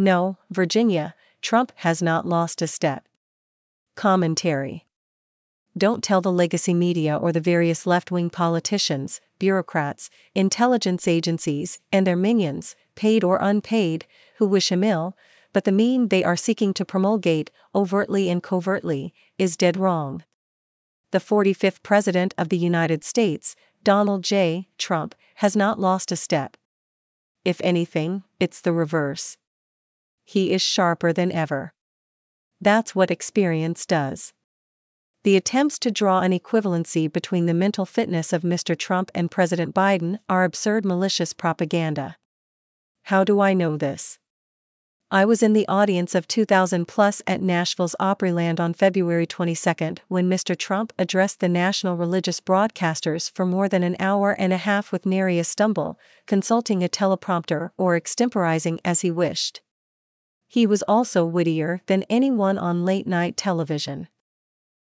No, Virginia, Trump has not lost a step. Commentary Don't tell the legacy media or the various left wing politicians, bureaucrats, intelligence agencies, and their minions, paid or unpaid, who wish him ill, but the mean they are seeking to promulgate, overtly and covertly, is dead wrong. The 45th President of the United States, Donald J. Trump, has not lost a step. If anything, it's the reverse. He is sharper than ever. That's what experience does. The attempts to draw an equivalency between the mental fitness of Mr. Trump and President Biden are absurd malicious propaganda. How do I know this? I was in the audience of 2000 plus at Nashville's Opryland on February 22 when Mr. Trump addressed the national religious broadcasters for more than an hour and a half with nary a stumble, consulting a teleprompter or extemporizing as he wished. He was also wittier than anyone on late night television.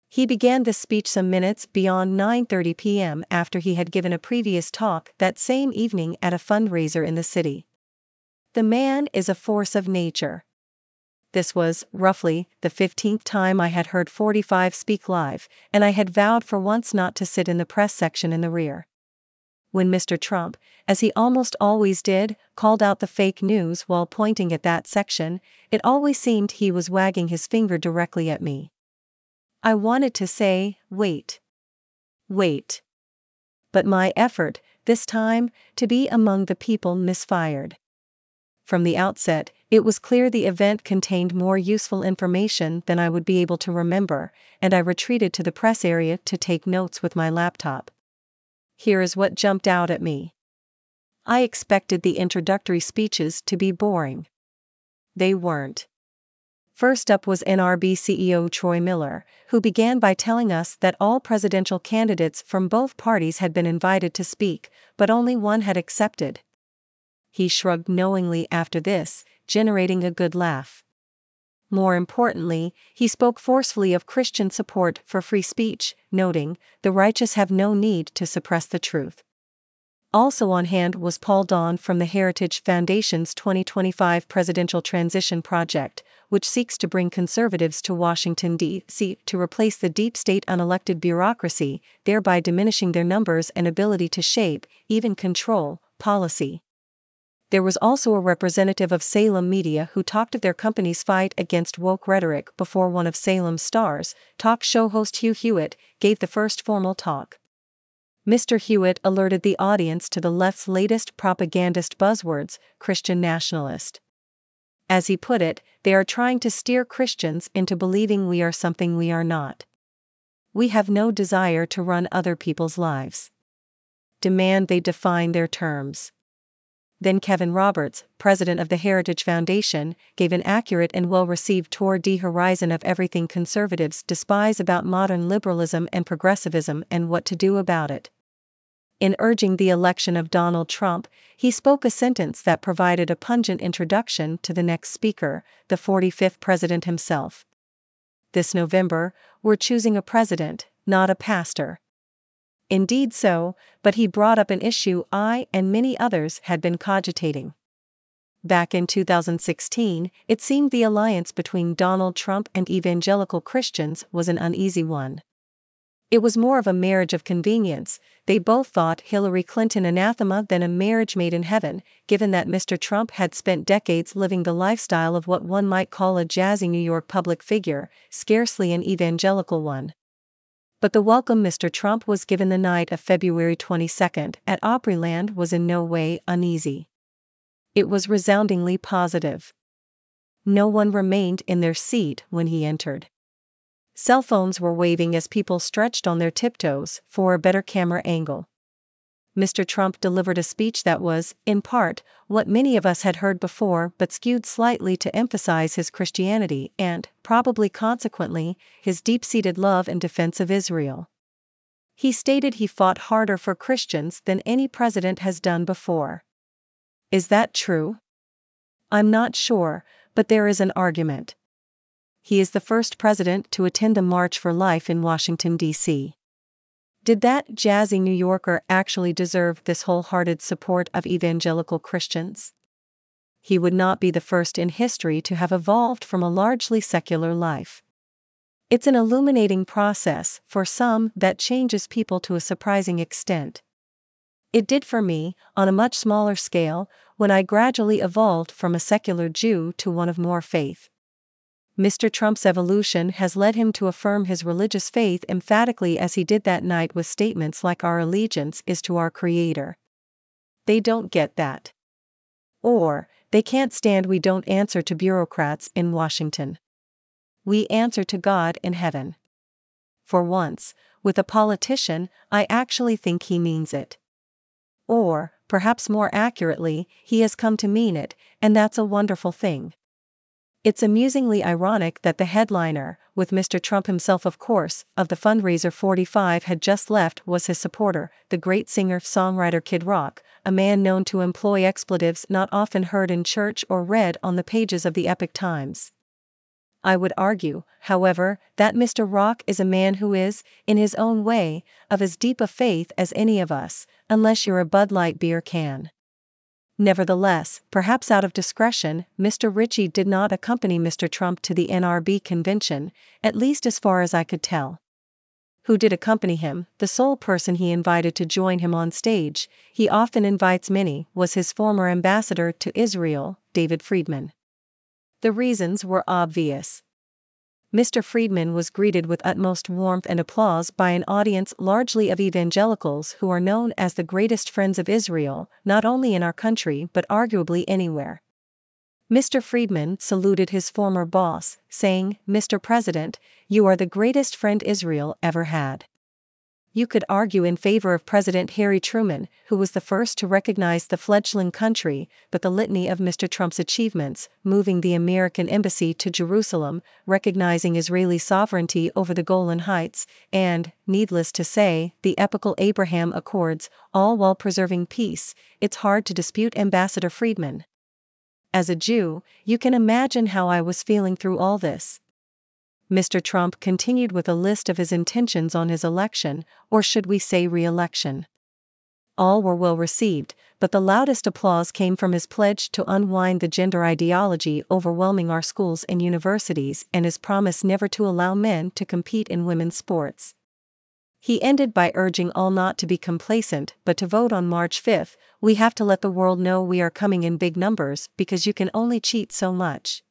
He began the speech some minutes beyond 9:30 p.m. after he had given a previous talk that same evening at a fundraiser in the city. The man is a force of nature. This was, roughly, the 15th time I had heard 45 speak live, and I had vowed for once not to sit in the press section in the rear. When Mr. Trump, as he almost always did, called out the fake news while pointing at that section, it always seemed he was wagging his finger directly at me. I wanted to say, wait. Wait. But my effort, this time, to be among the people misfired. From the outset, it was clear the event contained more useful information than I would be able to remember, and I retreated to the press area to take notes with my laptop. Here is what jumped out at me. I expected the introductory speeches to be boring. They weren't. First up was NRB CEO Troy Miller, who began by telling us that all presidential candidates from both parties had been invited to speak, but only one had accepted he shrugged knowingly after this, generating a good laugh. More importantly, he spoke forcefully of Christian support for free speech, noting, the righteous have no need to suppress the truth. Also on hand was Paul Dans from the Heritage Foundation's 2025 Presidential Transition Project, which seeks to bring conservatives to Washington, D.C. to replace the deep state unelected bureaucracy, thereby diminishing their numbers and ability to shape, even control, policy there was also a representative of Salem Media who talked of their company's fight against woke rhetoric before one of Salem's stars, talk show host Hugh Hewitt, gave the first formal talk. Mr. Hewitt alerted the audience to the left's latest propagandist buzzwords Christian nationalist. As he put it, they are trying to steer Christians into believing we are something we are not. We have no desire to run other people's lives. Demand they define their terms. Then Kevin Roberts, president of the Heritage Foundation, gave an accurate and well received tour de horizon of everything conservatives despise about modern liberalism and progressivism and what to do about it. In urging the election of Donald Trump, he spoke a sentence that provided a pungent introduction to the next speaker, the 45th president himself. This November, we're choosing a president, not a pastor. Indeed so, but he brought up an issue I and many others had been cogitating. Back in 2016, it seemed the alliance between Donald Trump and evangelical Christians was an uneasy one. It was more of a marriage of convenience, they both thought Hillary Clinton anathema than a marriage made in heaven, given that Mr. Trump had spent decades living the lifestyle of what one might call a jazzy New York public figure, scarcely an evangelical one but the welcome Mr. Trump was given the night of February 22 at Opryland was in no way uneasy. It was resoundingly positive. No one remained in their seat when he entered. Cell phones were waving as people stretched on their tiptoes for a better camera angle. Mr. Trump delivered a speech that was, in part, what many of us had heard before but skewed slightly to emphasize his Christianity and, probably consequently, his deep seated love and defense of Israel. He stated he fought harder for Christians than any president has done before. Is that true? I'm not sure, but there is an argument. He is the first president to attend the March for Life in Washington, D.C. Did that jazzy New Yorker actually deserve this wholehearted support of evangelical Christians? he would not be the first in history to have evolved from a largely secular life. It's an illuminating process, for some, that changes people to a surprising extent. It did for me, on a much smaller scale, when I gradually evolved from a secular Jew to one of more faith. Mr. Trump's evolution has led him to affirm his religious faith emphatically as he did that night with statements like Our allegiance is to our Creator. They don't get that. Or, they can't stand we don't answer to bureaucrats in Washington. We answer to God in heaven. For once, with a politician, I actually think he means it. Or, perhaps more accurately, he has come to mean it, and that's a wonderful thing. It's amusingly ironic that the headliner, with Mr. Trump himself of course, of the fundraiser 45 had just left was his supporter, the great singer-songwriter Kid Rock, a man known to employ expletives not often heard in church or read on the pages of the Epoch Times. I would argue, however, that Mr. Rock is a man who is, in his own way, of as deep a faith as any of us, unless you're a Bud Light beer can. Nevertheless, perhaps out of discretion, Mr. Ritchie did not accompany Mr. Trump to the NRB convention, at least as far as I could tell. Who did accompany him, the sole person he invited to join him on stage, he often invites many, was his former ambassador to Israel, David Friedman. The reasons were obvious. Mr. Friedman was greeted with utmost warmth and applause by an audience largely of evangelicals who are known as the greatest friends of Israel, not only in our country but arguably anywhere. Mr. Friedman saluted his former boss, saying, Mr. President, you are the greatest friend Israel ever had you could argue in favor of President Harry Truman, who was the first to recognize the fledgling country, but the litany of Mr. Trump's achievements, moving the American embassy to Jerusalem, recognizing Israeli sovereignty over the Golan Heights, and, needless to say, the epical Abraham Accords, all while preserving peace, it's hard to dispute Ambassador Friedman. As a Jew, you can imagine how I was feeling through all this. Mr. Trump continued with a list of his intentions on his election, or should we say re election. All were well received, but the loudest applause came from his pledge to unwind the gender ideology overwhelming our schools and universities and his promise never to allow men to compete in women's sports. He ended by urging all not to be complacent but to vote on March 5. We have to let the world know we are coming in big numbers because you can only cheat so much.